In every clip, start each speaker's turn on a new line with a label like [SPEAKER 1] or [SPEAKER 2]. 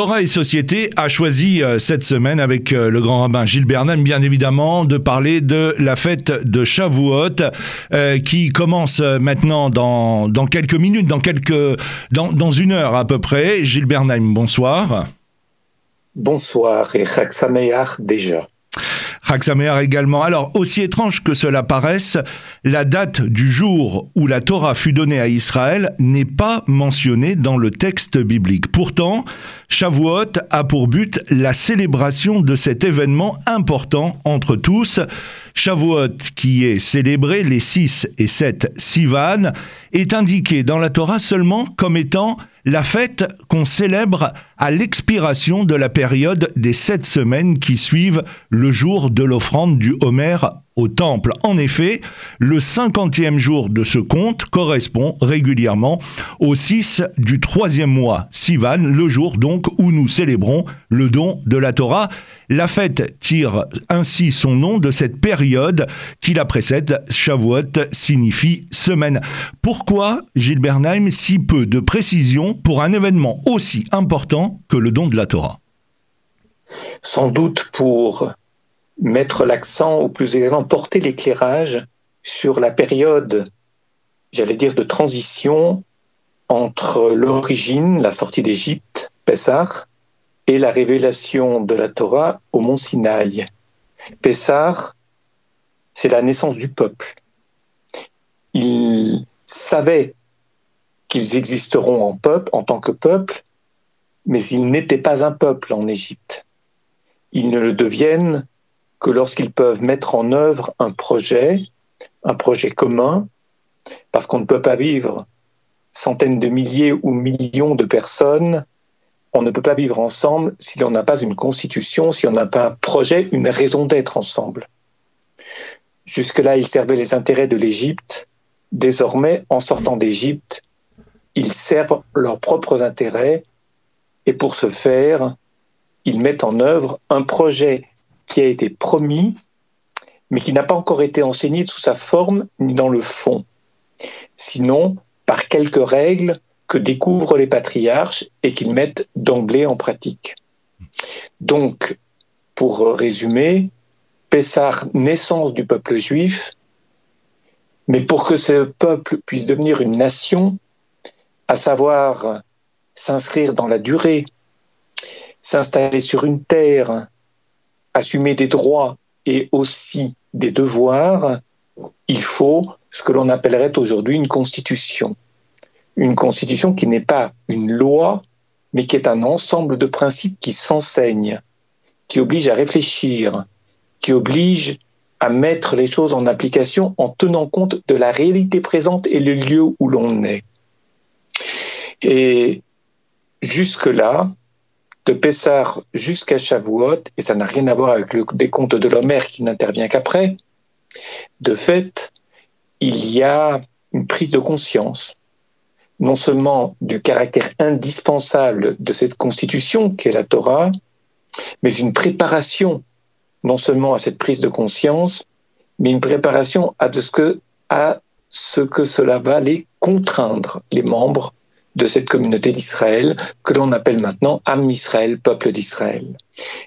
[SPEAKER 1] Torah et Société a choisi euh, cette semaine avec euh, le grand rabbin Gilles Bernheim, bien évidemment, de parler de la fête de Shavuot euh, qui commence maintenant dans, quelques minutes, dans, quelques, dans, une heure à peu près. Gilles Bernheim, bonsoir.
[SPEAKER 2] Bonsoir et Chag déjà.
[SPEAKER 1] Chag également. Alors, aussi étrange que cela paraisse, la date du jour où la Torah fut donnée à Israël n'est pas mentionnée dans le texte biblique. Pourtant, Shavuot a pour but la célébration de cet événement important entre tous. Shavuot, qui est célébré les 6 et 7 Sivan, est indiqué dans la Torah seulement comme étant la fête qu'on célèbre à l'expiration de la période des sept semaines qui suivent le jour de l'offrande du Homer au temple. En effet, le cinquantième jour de ce compte correspond régulièrement au 6 du troisième mois, Sivan, le jour donc où nous célébrons le don de la Torah. La fête tire ainsi son nom de cette période qui la précède. Shavuot signifie semaine. Pourquoi, Gilles Bernheim, si peu de précision pour un événement aussi important que le don de la Torah?
[SPEAKER 2] Sans doute pour mettre l'accent, ou plus exactement porter l'éclairage sur la période, j'allais dire, de transition entre l'origine, la sortie d'Égypte, Pessah, et la révélation de la Torah au mont Sinaï. Pessah, c'est la naissance du peuple. Ils savaient qu'ils existeront en peuple, en tant que peuple, mais ils n'étaient pas un peuple en Égypte. Ils ne le deviennent que lorsqu'ils peuvent mettre en œuvre un projet, un projet commun, parce qu'on ne peut pas vivre centaines de milliers ou millions de personnes on ne peut pas vivre ensemble si l'on n'a pas une constitution, si on n'a pas un projet, une raison d'être ensemble. Jusque-là, ils servaient les intérêts de l'Égypte. Désormais, en sortant d'Égypte, ils servent leurs propres intérêts et pour ce faire, ils mettent en œuvre un projet qui a été promis, mais qui n'a pas encore été enseigné sous sa forme ni dans le fond. Sinon, par quelques règles, que découvrent les patriarches et qu'ils mettent d'emblée en pratique. Donc, pour résumer, Pessar, naissance du peuple juif, mais pour que ce peuple puisse devenir une nation, à savoir s'inscrire dans la durée, s'installer sur une terre, assumer des droits et aussi des devoirs, il faut ce que l'on appellerait aujourd'hui une constitution une constitution qui n'est pas une loi, mais qui est un ensemble de principes qui s'enseignent, qui oblige à réfléchir, qui oblige à mettre les choses en application en tenant compte de la réalité présente et le lieu où l'on est. Et jusque-là, de Pessar jusqu'à Shavuot, et ça n'a rien à voir avec le décompte de l'Homère qui n'intervient qu'après, de fait, il y a une prise de conscience non seulement du caractère indispensable de cette constitution qu'est la Torah, mais une préparation non seulement à cette prise de conscience, mais une préparation à, ce, que, à ce que cela va les contraindre, les membres de cette communauté d'Israël, que l'on appelle maintenant Am Israël, peuple d'Israël.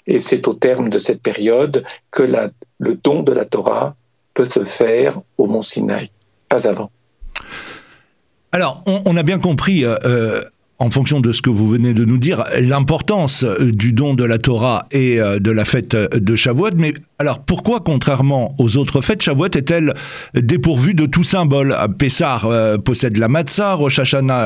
[SPEAKER 2] Et c'est au terme de cette période que le don de la Torah peut se faire au mont Sinaï, pas avant.
[SPEAKER 1] Alors, on, a bien compris, euh, euh, en fonction de ce que vous venez de nous dire, l'importance euh, du don de la Torah et de la fête de Shavuot. Mais alors, pourquoi, contrairement aux autres fêtes, Shavuot est-elle dépourvue de tout symbole? Pessar possède la matzah, Rosh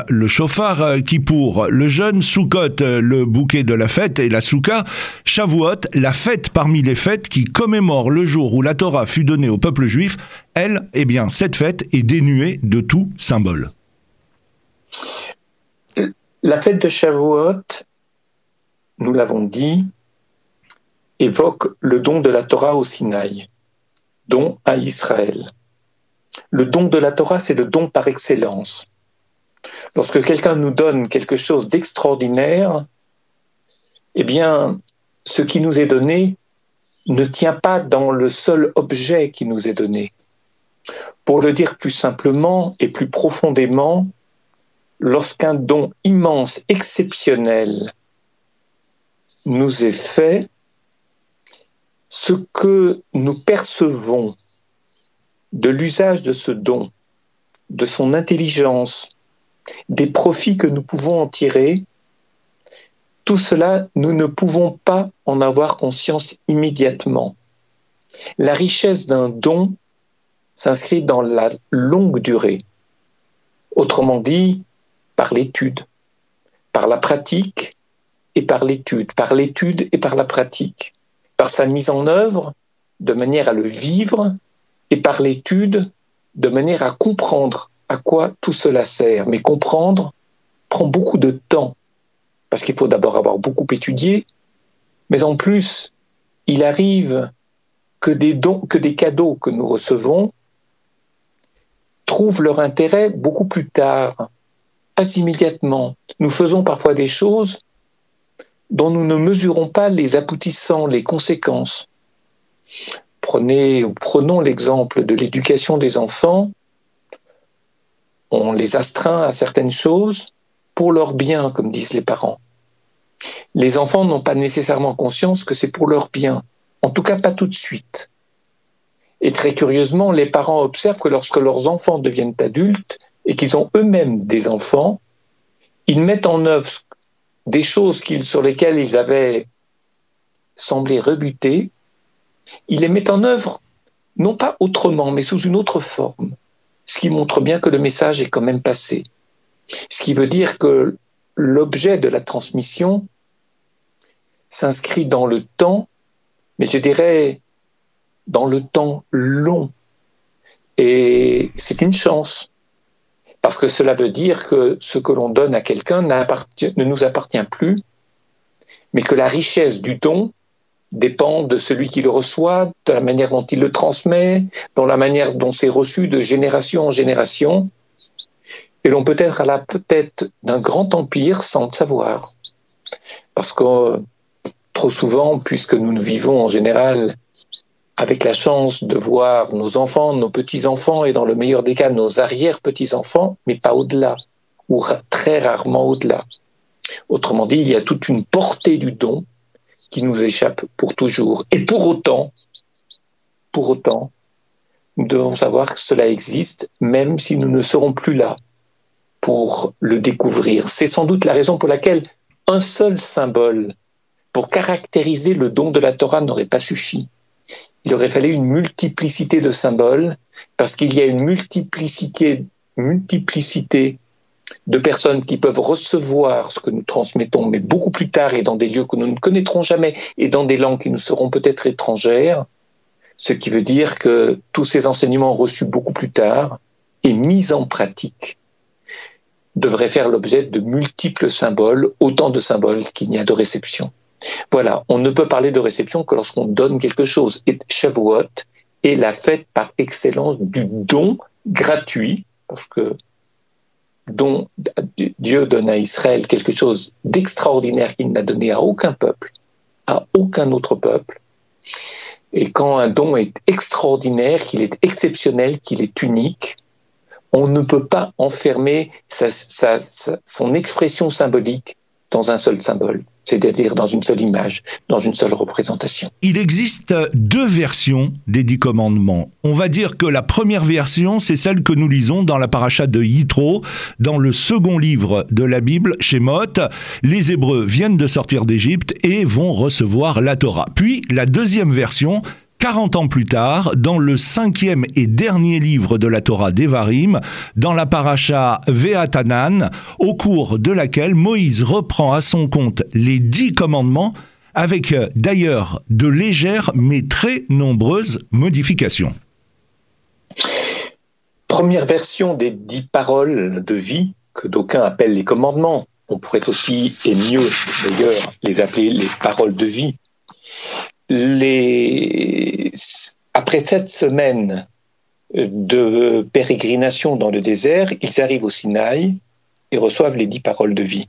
[SPEAKER 1] le chauffard, Kippour le jeûne, Sukkot le bouquet de la fête et la souka. Shavuot, la fête parmi les fêtes qui commémore le jour où la Torah fut donnée au peuple juif, elle, eh bien, cette fête est dénuée de tout symbole.
[SPEAKER 2] La fête de Shavuot, nous l'avons dit, évoque le don de la Torah au Sinaï, don à Israël. Le don de la Torah, c'est le don par excellence. Lorsque quelqu'un nous donne quelque chose d'extraordinaire, eh bien, ce qui nous est donné ne tient pas dans le seul objet qui nous est donné. Pour le dire plus simplement et plus profondément, lorsqu'un don immense, exceptionnel, nous est fait, ce que nous percevons de l'usage de ce don, de son intelligence, des profits que nous pouvons en tirer, tout cela, nous ne pouvons pas en avoir conscience immédiatement. La richesse d'un don s'inscrit dans la longue durée. Autrement dit, par l'étude, par la pratique et par l'étude, par l'étude et par la pratique, par sa mise en œuvre de manière à le vivre et par l'étude de manière à comprendre à quoi tout cela sert. Mais comprendre prend beaucoup de temps, parce qu'il faut d'abord avoir beaucoup étudié, mais en plus, il arrive que des dons, que des cadeaux que nous recevons trouvent leur intérêt beaucoup plus tard, pas immédiatement. Nous faisons parfois des choses dont nous ne mesurons pas les aboutissants, les conséquences. Prenons l'exemple de l'éducation des enfants. On les astreint à certaines choses pour leur bien, comme disent les parents. Les enfants n'ont pas nécessairement conscience que c'est pour leur bien, en tout cas pas tout de suite. Et très curieusement, les parents observent que lorsque leurs enfants deviennent adultes et qu'ils ont eux-mêmes des enfants, ils mettent en œuvre des choses sur lesquelles ils avaient semblé rebuter, ils les mettent en œuvre non pas autrement, mais sous une autre forme, ce qui montre bien que le message est quand même passé. Ce qui veut dire que l'objet de la transmission s'inscrit dans le temps, mais je dirais dans le temps long. Et c'est une chance, parce que cela veut dire que ce que l'on donne à quelqu'un ne nous appartient plus, mais que la richesse du don dépend de celui qui le reçoit, de la manière dont il le transmet, de la manière dont c'est reçu de génération en génération. Et l'on peut être à la tête d'un grand empire sans le savoir. Parce que trop souvent, puisque nous ne vivons en général avec la chance de voir nos enfants, nos petits-enfants et dans le meilleur des cas nos arrière-petits-enfants, mais pas au-delà, ou très rarement au-delà. Autrement dit, il y a toute une portée du don qui nous échappe pour toujours. Et pour autant, pour autant, nous devons savoir que cela existe, même si nous ne serons plus là pour le découvrir. C'est sans doute la raison pour laquelle un seul symbole pour caractériser le don de la Torah n'aurait pas suffi il aurait fallu une multiplicité de symboles, parce qu'il y a une multiplicité, de personnes qui peuvent recevoir ce que nous transmettons, mais beaucoup plus tard et dans des lieux que nous ne connaîtrons jamais et dans des langues qui nous seront peut-être étrangères, ce qui veut dire que tous ces enseignements reçus beaucoup plus tard et mis en pratique devraient faire l'objet de multiples symboles, autant de symboles qu'il n'y a de réception. Voilà, on ne peut parler de réception que lorsqu'on donne quelque chose. Et Shavuot est la fête par excellence du don gratuit, parce que Dieu donne à Israël quelque chose d'extraordinaire qu'il n'a donné à aucun peuple, à aucun autre peuple. Et quand un don est extraordinaire, qu'il est exceptionnel, qu'il est unique, on ne peut pas enfermer son expression symbolique dans un seul symbole c'est-à-dire dans une seule image, dans une seule représentation.
[SPEAKER 1] Il existe deux versions des dix commandements. On va dire que la première version, c'est celle que nous lisons dans la paracha de Yitro, dans le second livre de la Bible, Shemot. Les Hébreux viennent de sortir d'Égypte et vont recevoir la Torah. Puis la deuxième version, 40 ans plus tard, dans le cinquième et dernier livre de la Torah d'Evarim, dans la paracha Veatanan, au cours de laquelle Moïse reprend à son compte les dix commandements, avec euh, d'ailleurs de légères mais très nombreuses modifications.
[SPEAKER 2] Première version des dix paroles de vie que d'aucuns appellent les commandements. On pourrait aussi, et mieux d'ailleurs, les appeler les paroles de vie les... après sept semaines de pérégrination dans le désert, ils arrivent au Sinaï et reçoivent les dix paroles de vie.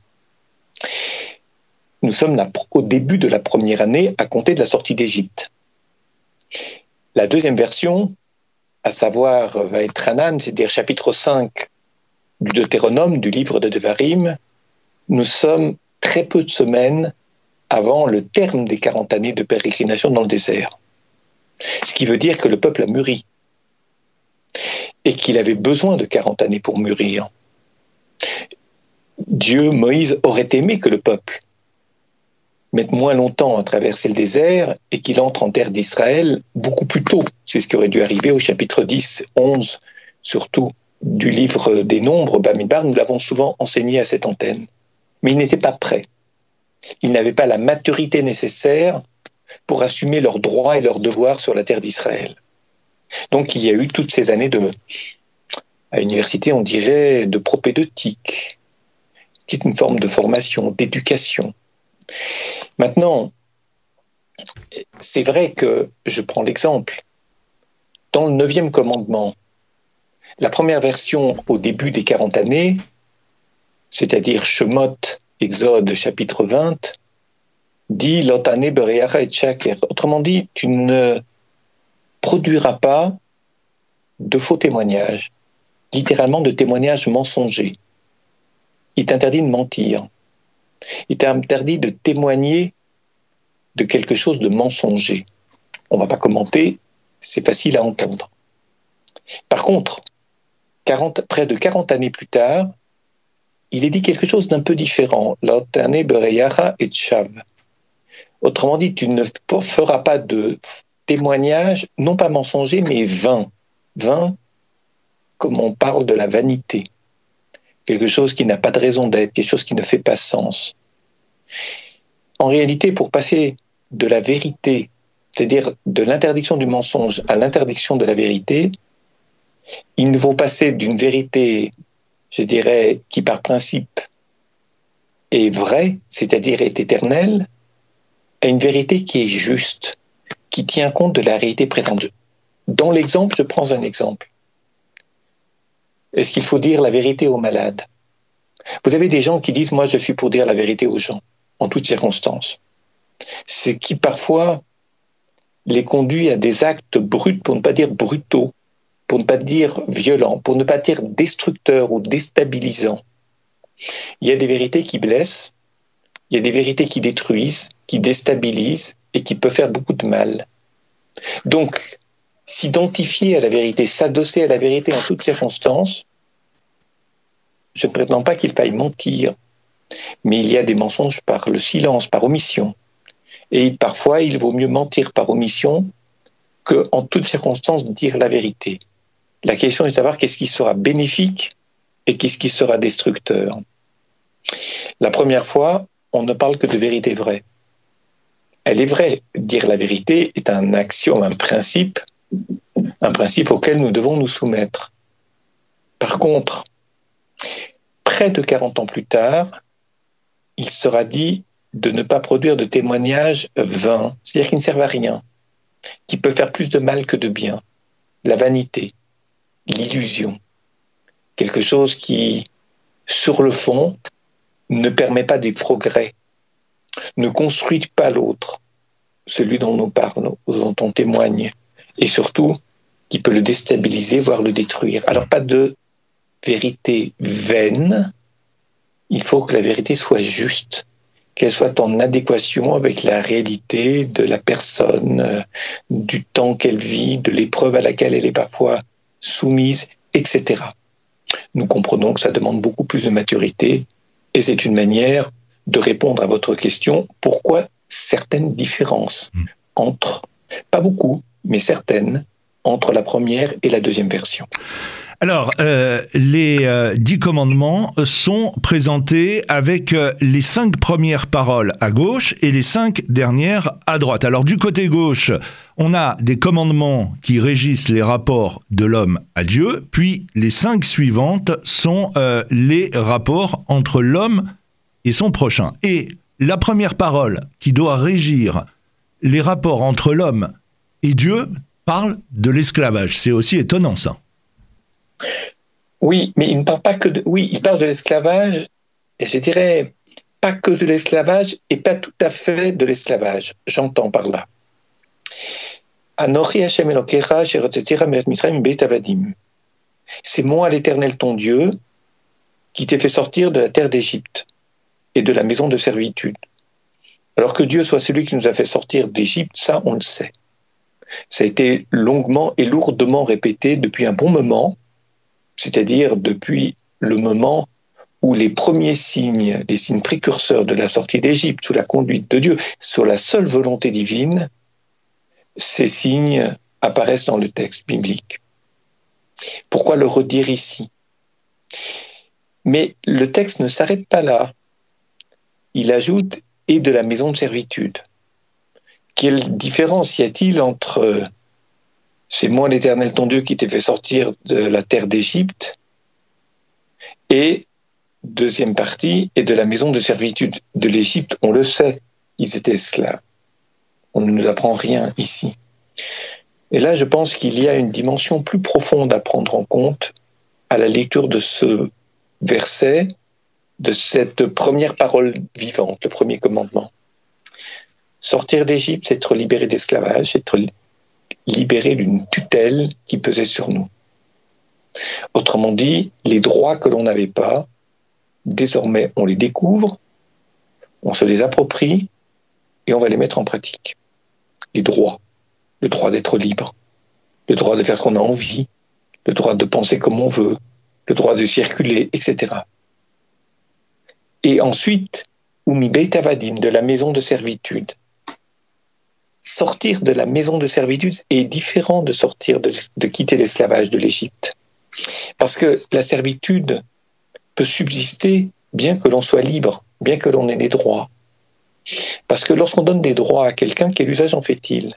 [SPEAKER 2] Nous sommes au début de la première année à compter de la sortie d'Égypte. La deuxième version, à savoir va être Hanan, c'est-à-dire chapitre 5 du Deutéronome, du livre de Devarim, nous sommes très peu de semaines avant le terme des 40 années de pérégrination dans le désert. Ce qui veut dire que le peuple a mûri et qu'il avait besoin de 40 années pour mûrir. Dieu, Moïse, aurait aimé que le peuple mette moins longtemps à traverser le désert et qu'il entre en terre d'Israël beaucoup plus tôt. C'est ce qui aurait dû arriver au chapitre 10, 11, surtout du livre des Nombres, Bamidbar, nous l'avons souvent enseigné à cette antenne. Mais il n'était pas prêt. Ils n'avaient pas la maturité nécessaire pour assumer leurs droits et leurs devoirs sur la terre d'Israël. Donc il y a eu toutes ces années de, à l'université, on dirait, de propédeutique, qui une forme de formation, d'éducation. Maintenant, c'est vrai que, je prends l'exemple, dans le neuvième commandement, la première version au début des 40 années, c'est-à-dire Shemot, Exode chapitre 20, dit Lotane. Autrement dit, tu ne produiras pas de faux témoignages, littéralement de témoignages mensongers. Il t'interdit de mentir. Il t'interdit de témoigner de quelque chose de mensonger. On ne va pas commenter, c'est facile à entendre. Par contre, près de 40 années plus tard, il est dit quelque chose d'un peu différent. et Chav. Autrement dit, tu ne feras pas de témoignage, non pas mensonger, mais vain. Vain, comme on parle de la vanité. Quelque chose qui n'a pas de raison d'être, quelque chose qui ne fait pas sens. En réalité, pour passer de la vérité, c'est-à-dire de l'interdiction du mensonge à l'interdiction de la vérité, il nous faut passer d'une vérité, je dirais, qui par principe est vraie, c'est-à-dire est éternelle, à une vérité qui est juste, qui tient compte de la réalité présente. Dans l'exemple, je prends un exemple. Est-ce qu'il faut dire la vérité aux malades? Vous avez des gens qui disent, moi je suis pour dire la vérité aux gens, en toutes circonstances. Ce qui parfois les conduit à des actes bruts, pour ne pas dire brutaux, pour ne pas dire violent, pour ne pas dire destructeur ou déstabilisant. Il y a des vérités qui blessent, il y a des vérités qui détruisent, qui déstabilisent et qui peuvent faire beaucoup de mal. Donc, s'identifier à la vérité, s'adosser à la vérité en toutes circonstances, je ne prétends pas qu'il faille mentir, mais il y a des mensonges par le silence, par omission. Et parfois, il vaut mieux mentir par omission que, en toutes circonstances, dire la vérité. La question est de savoir qu'est-ce qui sera bénéfique et qu'est-ce qui sera destructeur. La première fois, on ne parle que de vérité vraie. Elle est vraie. Dire la vérité est un axiome, un principe, un principe auquel nous devons nous soumettre. Par contre, près de 40 ans plus tard, il sera dit de ne pas produire de témoignages vains, c'est-à-dire qui ne servent à rien, qui peuvent faire plus de mal que de bien, la vanité, l'illusion, quelque chose qui, sur le fond, ne permet pas des progrès, ne construit pas l'autre, celui dont nous parlons, dont on témoigne, et surtout qui peut le déstabiliser, voire le détruire. Alors pas de vérité vaine, il faut que la vérité soit juste, qu'elle soit en adéquation avec la réalité de la personne, euh, du temps qu'elle vit, de l'épreuve à laquelle elle est parfois soumise, etc. Nous comprenons que ça demande beaucoup plus de maturité et c'est une manière de répondre à votre question pourquoi certaines différences hmm. entre, pas beaucoup, mais certaines, entre la première et la deuxième version?
[SPEAKER 1] Alors, euh, les euh, dix commandements sont présentés avec euh, les cinq premières paroles à gauche et les cinq dernières à droite. Alors, du côté gauche, on a des commandements qui régissent les rapports de l'homme à Dieu, puis les cinq suivantes sont les rapports entre l'homme et son prochain. Et la première parole qui doit régir les rapports entre l'homme et Dieu parle de l'esclavage. C'est aussi étonnant ça.
[SPEAKER 2] Oui, mais il ne parle pas que de. L'esclavage, et je dirais pas que de l'esclavage et pas tout à fait de l'esclavage. J'entends par là. C'est moi l'Éternel ton Dieu qui t'ai fait sortir de la terre d'Égypte et de la maison de servitude. Alors que Dieu soit celui qui nous a fait sortir d'Égypte, ça, on le sait. Ça a été longuement et lourdement répété depuis un bon moment, c'est-à-dire depuis le moment où les premiers signes, les signes précurseurs de la sortie d'Égypte sous la conduite de Dieu, sur la seule volonté divine, ces signes apparaissent dans le texte biblique. Pourquoi le redire ici? Mais le texte ne s'arrête pas là. Il ajoute et de la maison de servitude. Quelle différence y a-t-il entre c'est moi l'Éternel ton Dieu qui t'ai fait sortir de la terre d'Égypte et deuxième partie et de la maison de servitude de l'Égypte, on le sait, ils étaient esclaves. On ne nous apprend rien ici. Et là, je pense qu'il y a une dimension plus profonde à prendre en compte à la lecture de ce verset, de cette première parole vivante, le premier commandement. Sortir d'Égypte, c'est être libéré d'esclavage, être libéré d'une tutelle qui pesait sur nous. Autrement dit, les droits que l'on n'avait pas, désormais on les découvre, on se les approprie et on va les mettre en pratique. Les droits le droit d'être libre, le droit de faire ce qu'on a envie, le droit de penser comme on veut, le droit de circuler, etc. Et ensuite, Umi Beitavadim, de la maison de servitude. Sortir de la maison de servitude est différent de sortir de, quitter l'esclavage de l'Égypte. Parce que la servitude peut subsister bien que l'on soit libre, bien que l'on ait des droits. Parce que lorsqu'on donne des droits à quelqu'un, quel usage en fait-il?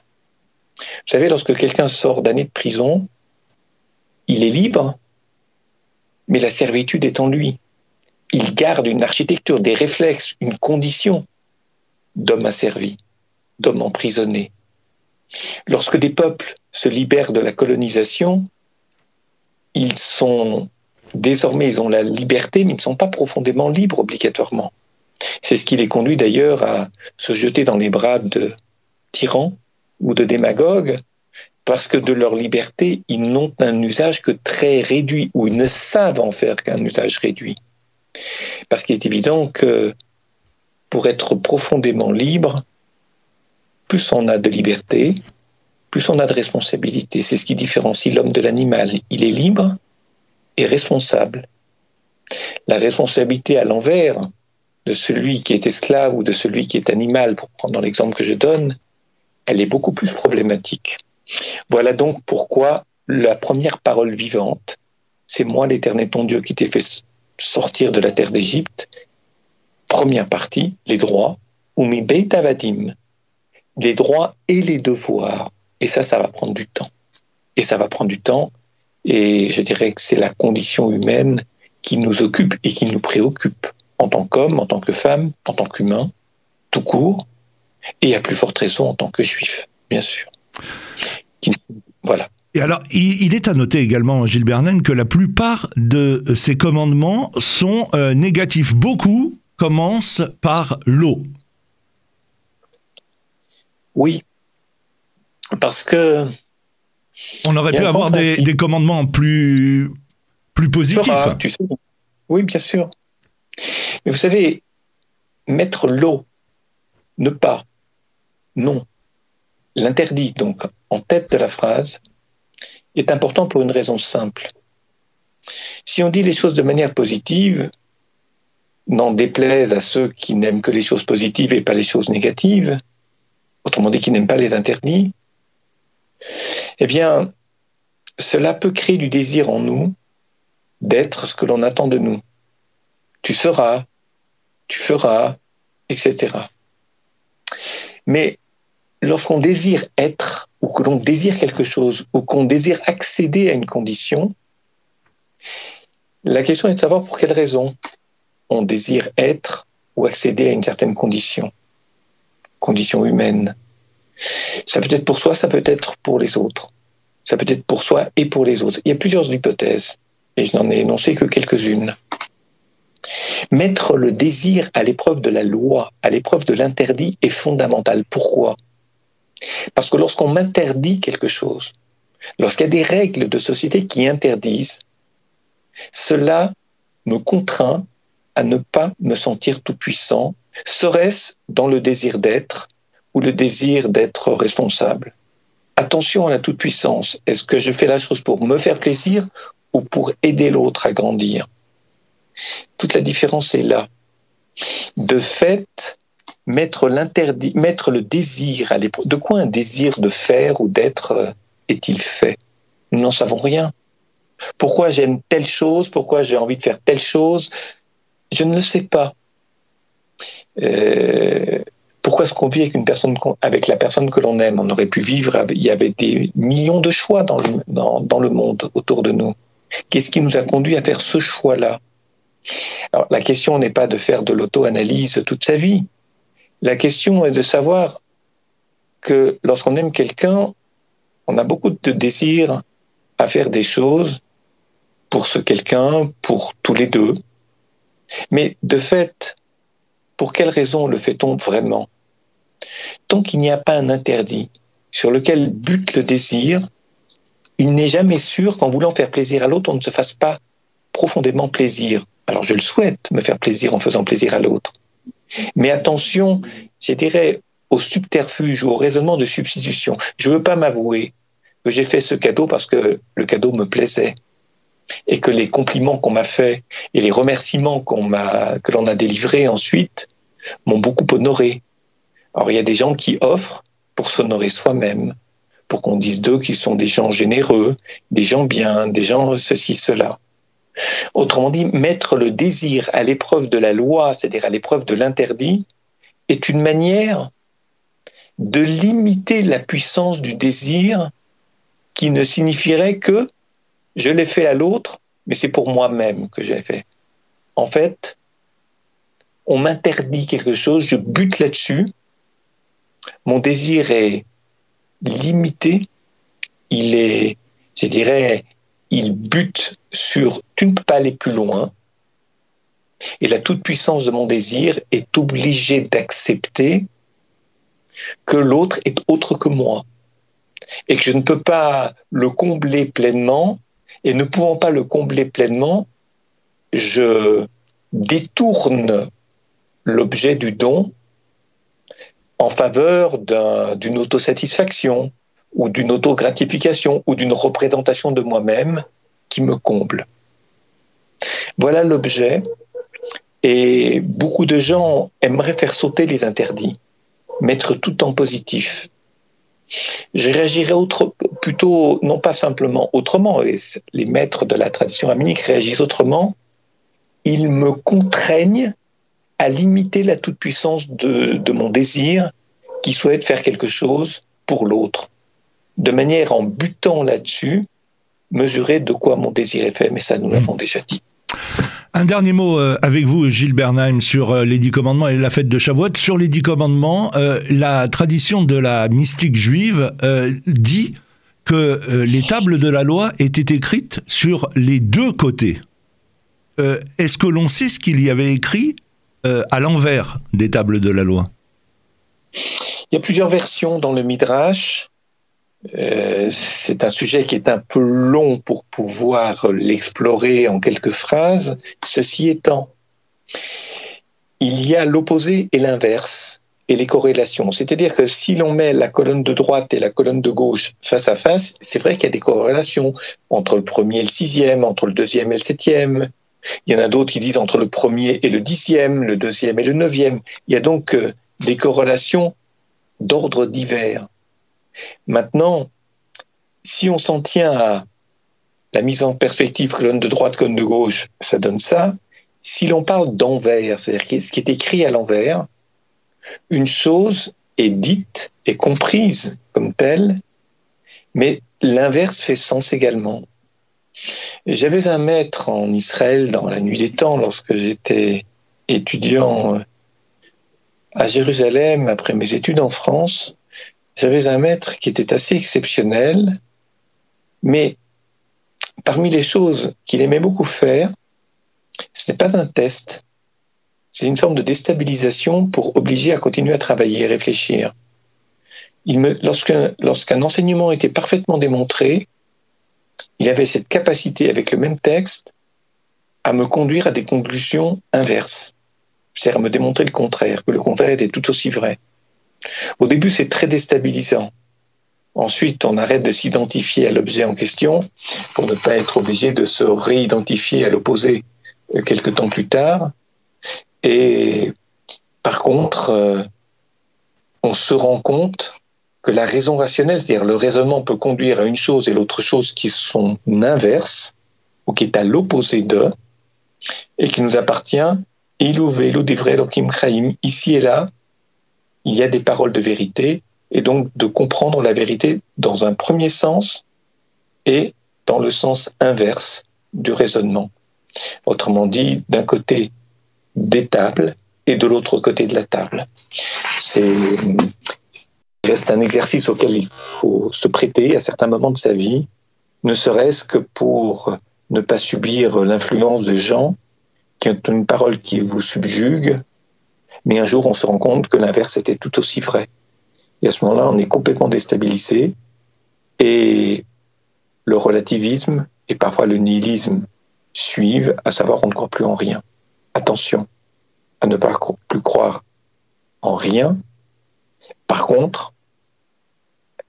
[SPEAKER 2] Vous savez, lorsque quelqu'un sort d'année de prison, il est libre, mais la servitude est en lui. Il garde une architecture, des réflexes, une condition d'homme asservi, d'homme emprisonné. Lorsque des peuples se libèrent de la colonisation, ils sont désormais, ils ont la liberté, mais ils ne sont pas profondément libres obligatoirement. C'est ce qui les conduit d'ailleurs à se jeter dans les bras de tyrans ou de démagogues parce que de leur liberté, ils n'ont un usage que très réduit, ou ils ne savent en faire qu'un usage réduit. Parce qu'il est évident que pour être profondément libre, plus on a de liberté, plus on a de responsabilité. C'est ce qui différencie l'homme de l'animal. Il est libre et responsable. La responsabilité à l'envers de celui qui est esclave ou de celui qui est animal, pour prendre l'exemple que je donne, elle est beaucoup plus problématique. Voilà donc pourquoi la première parole vivante, c'est moi l'Éternel ton Dieu qui t'ai fait sortir de la terre d'Égypte. Première partie, les droits, ou mi beitavadim, les droits et les devoirs. Et ça, ça va prendre du temps. Et ça va prendre du temps. Et je dirais que c'est la condition humaine qui nous occupe et qui nous préoccupe en tant qu'homme, en tant que femme, en tant qu'humain, tout court, et à plus forte raison en tant que juif, bien sûr.
[SPEAKER 1] Voilà. Et alors, il est à noter également, Gilles Bernen, que la plupart de ces commandements sont euh, négatifs. Beaucoup commencent par l'eau.
[SPEAKER 2] Oui, parce que...
[SPEAKER 1] On aurait pu avoir des, commandements plus, plus positifs.
[SPEAKER 2] oui, bien sûr. Mais vous savez, mettre l'eau, ne pas non. L'interdit, donc, en tête de la phrase, est important pour une raison simple. Si on dit les choses de manière positive, n'en déplaise à ceux qui n'aiment que les choses positives et pas les choses négatives, autrement dit qui n'aiment pas les interdits, eh bien, cela peut créer du désir en nous d'être ce que l'on attend de nous. Tu seras, tu feras, etc. Mais lorsqu'on désire être, ou que l'on désire quelque chose, ou qu'on désire accéder à une condition, la question est de savoir pour quelle raison on désire être ou accéder à une certaine condition, condition humaine. Ça peut être pour soi, ça peut être pour les autres. Ça peut être pour soi et pour les autres. Il y a plusieurs hypothèses, et je n'en ai énoncé que quelques-unes. Mettre le désir à l'épreuve de la loi, à l'épreuve de l'interdit est fondamental. Pourquoi? Parce que lorsqu'on m'interdit quelque chose, lorsqu'il y a des règles de société qui interdisent, cela me contraint à ne pas me sentir tout puissant, serait-ce dans le désir d'être ou le désir d'être responsable? Attention à la toute-puissance. Est-ce que je fais la chose pour me faire plaisir ou pour aider l'autre à grandir? Toute la différence est là. De fait, mettre le désir à l'épreuve. De quoi un désir de faire ou d'être euh, est-il fait? Nous n'en savons rien. Pourquoi j'aime telle chose? Pourquoi j'ai envie de faire telle chose? Je ne le sais pas. Euh, pourquoi est-ce qu'on vit avec la personne que l'on aime? On aurait pu vivre. Il y avait des millions de choix dans le, dans, dans le monde autour de nous. Qu'est-ce qui nous a conduit à faire ce choix-là? Alors la question n'est pas de faire de l'auto-analyse toute sa vie. La question est de savoir que lorsqu'on aime quelqu'un, on a beaucoup de désir à faire des choses pour ce quelqu'un, pour tous les deux. Mais de fait, pour quelle raison le fait-on vraiment? Tant qu'il n'y a pas un interdit sur lequel bute le désir, il n'est jamais sûr qu'en voulant faire plaisir à l'autre, on ne se fasse pas profondément plaisir. Alors je le souhaite, me faire plaisir en faisant plaisir à l'autre. Mais attention, je dirais, au subterfuge ou au raisonnement de substitution. Je ne veux pas m'avouer que j'ai fait ce cadeau parce que le cadeau me plaisait et que les compliments qu'on m'a faits et les remerciements que l'on a délivrés ensuite m'ont beaucoup honoré. Alors il y a des gens qui offrent pour s'honorer soi-même, pour qu'on dise d'eux qu'ils sont des gens généreux, des gens bien, des gens ceci, cela. Autrement dit, mettre le désir à l'épreuve de la loi, c'est-à-dire à, l'épreuve de l'interdit, est une manière de limiter la puissance du désir qui ne signifierait que je l'ai fait à l'autre, mais c'est pour moi-même que j'ai fait. En fait, on m'interdit quelque chose, je bute là-dessus, mon désir est limité, il est, je dirais, il bute sur tu ne peux pas aller plus loin, et la toute-puissance de mon désir est obligée d'accepter que l'autre est autre que moi, et que je ne peux pas le combler pleinement et ne pouvant pas le combler pleinement, je détourne l'objet du don en faveur d'une autosatisfaction ou d'une autogratification ou d'une représentation de moi-même qui me comble. Voilà l'objet. Et beaucoup de gens aimeraient faire sauter les interdits, mettre tout en positif. Je réagirais autre, plutôt, non pas simplement autrement, et les maîtres de la tradition rabbinique réagissent autrement, ils me contraignent à limiter la toute-puissance de, de mon désir qui souhaite faire quelque chose pour l'autre, de manière en butant là-dessus, mesurer de quoi mon désir est fait, mais ça nous l'avons déjà dit.
[SPEAKER 1] Un dernier mot euh, avec vous, Gilles Bernheim, sur euh, les dix commandements et la fête de Shavuot. Sur les dix commandements, euh, la tradition de la mystique juive dit que les tables de la loi étaient écrites sur les deux côtés. Est-ce que l'on sait ce qu'il y avait écrit à l'envers des tables de la loi?
[SPEAKER 2] Il y a plusieurs versions dans le Midrash. Euh, c'est un sujet qui est un peu long pour pouvoir l'explorer en quelques phrases. Ceci étant, il y a l'opposé et l'inverse et les corrélations. C'est-à-dire que si l'on met la colonne de droite et la colonne de gauche face à face, c'est vrai qu'il y a des corrélations entre le premier et le sixième, entre le deuxième et le septième. Il y en a d'autres qui disent entre le premier et le dixième, le deuxième et le neuvième. Il y a donc euh, des corrélations d'ordre divers. Maintenant, si on s'en tient à la mise en perspective colonne de droite, colonne de gauche, ça donne ça. Si l'on parle d'envers, c'est-à-dire ce qui est écrit à l'envers, une chose est dite et comprise comme telle, mais l'inverse fait sens également. J'avais un maître en Israël dans la nuit des temps lorsque j'étais étudiant à Jérusalem après mes études en France j'avais un maître qui était assez exceptionnel, mais parmi les choses qu'il aimait beaucoup faire, ce n'est pas un test, c'est une forme de déstabilisation pour obliger à continuer à travailler et réfléchir. Lorsqu'un enseignement était parfaitement démontré, il avait cette capacité avec le même texte à me conduire à des conclusions inverses, c'est-à-dire à me démontrer le contraire, que le contraire était tout aussi vrai. Au début, c'est très déstabilisant. Ensuite, on arrête de s'identifier à l'objet en question pour ne pas être obligé de se réidentifier à l'opposé euh, quelque temps plus tard. Et par contre, euh, on se rend compte que la raison rationnelle, c'est-à-dire le raisonnement peut conduire à une chose et l'autre chose qui sont inverses, ou qui est à l'opposé d'eux, et qui nous appartient, ici et là, il y a des paroles de vérité, et donc de comprendre la vérité dans un premier sens et dans le sens inverse du raisonnement. Autrement dit, d'un côté des tables et de l'autre côté de la table. C'est reste un exercice auquel il faut se prêter à certains moments de sa vie, ne serait-ce que pour ne pas subir l'influence des gens qui ont une parole qui vous subjugue, mais un jour on se rend compte que l'inverse était tout aussi vrai. Et à ce moment-là, on est complètement déstabilisé et le relativisme et parfois le nihilisme suivent, à savoir on ne croit plus en rien. Attention à ne pas plus croire en rien. Par contre,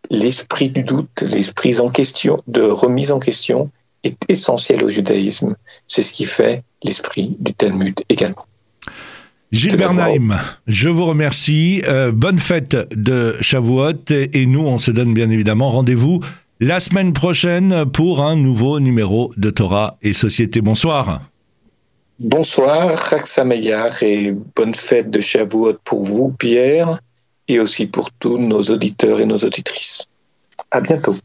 [SPEAKER 2] l'esprit du doute, l'esprit en question, de remise en question est essentiel au judaïsme. C'est ce qui fait l'esprit du Talmud également.
[SPEAKER 1] Gilles Bernheim, je vous remercie. Euh, bonne fête de Shavuot et nous, on se donne bien évidemment rendez-vous la semaine prochaine pour un nouveau numéro de Torah et Société. Bonsoir.
[SPEAKER 2] Bonsoir, Raksameyar et bonne fête de Shavuot pour vous, Pierre, et aussi pour tous nos auditeurs et nos auditrices. À bientôt.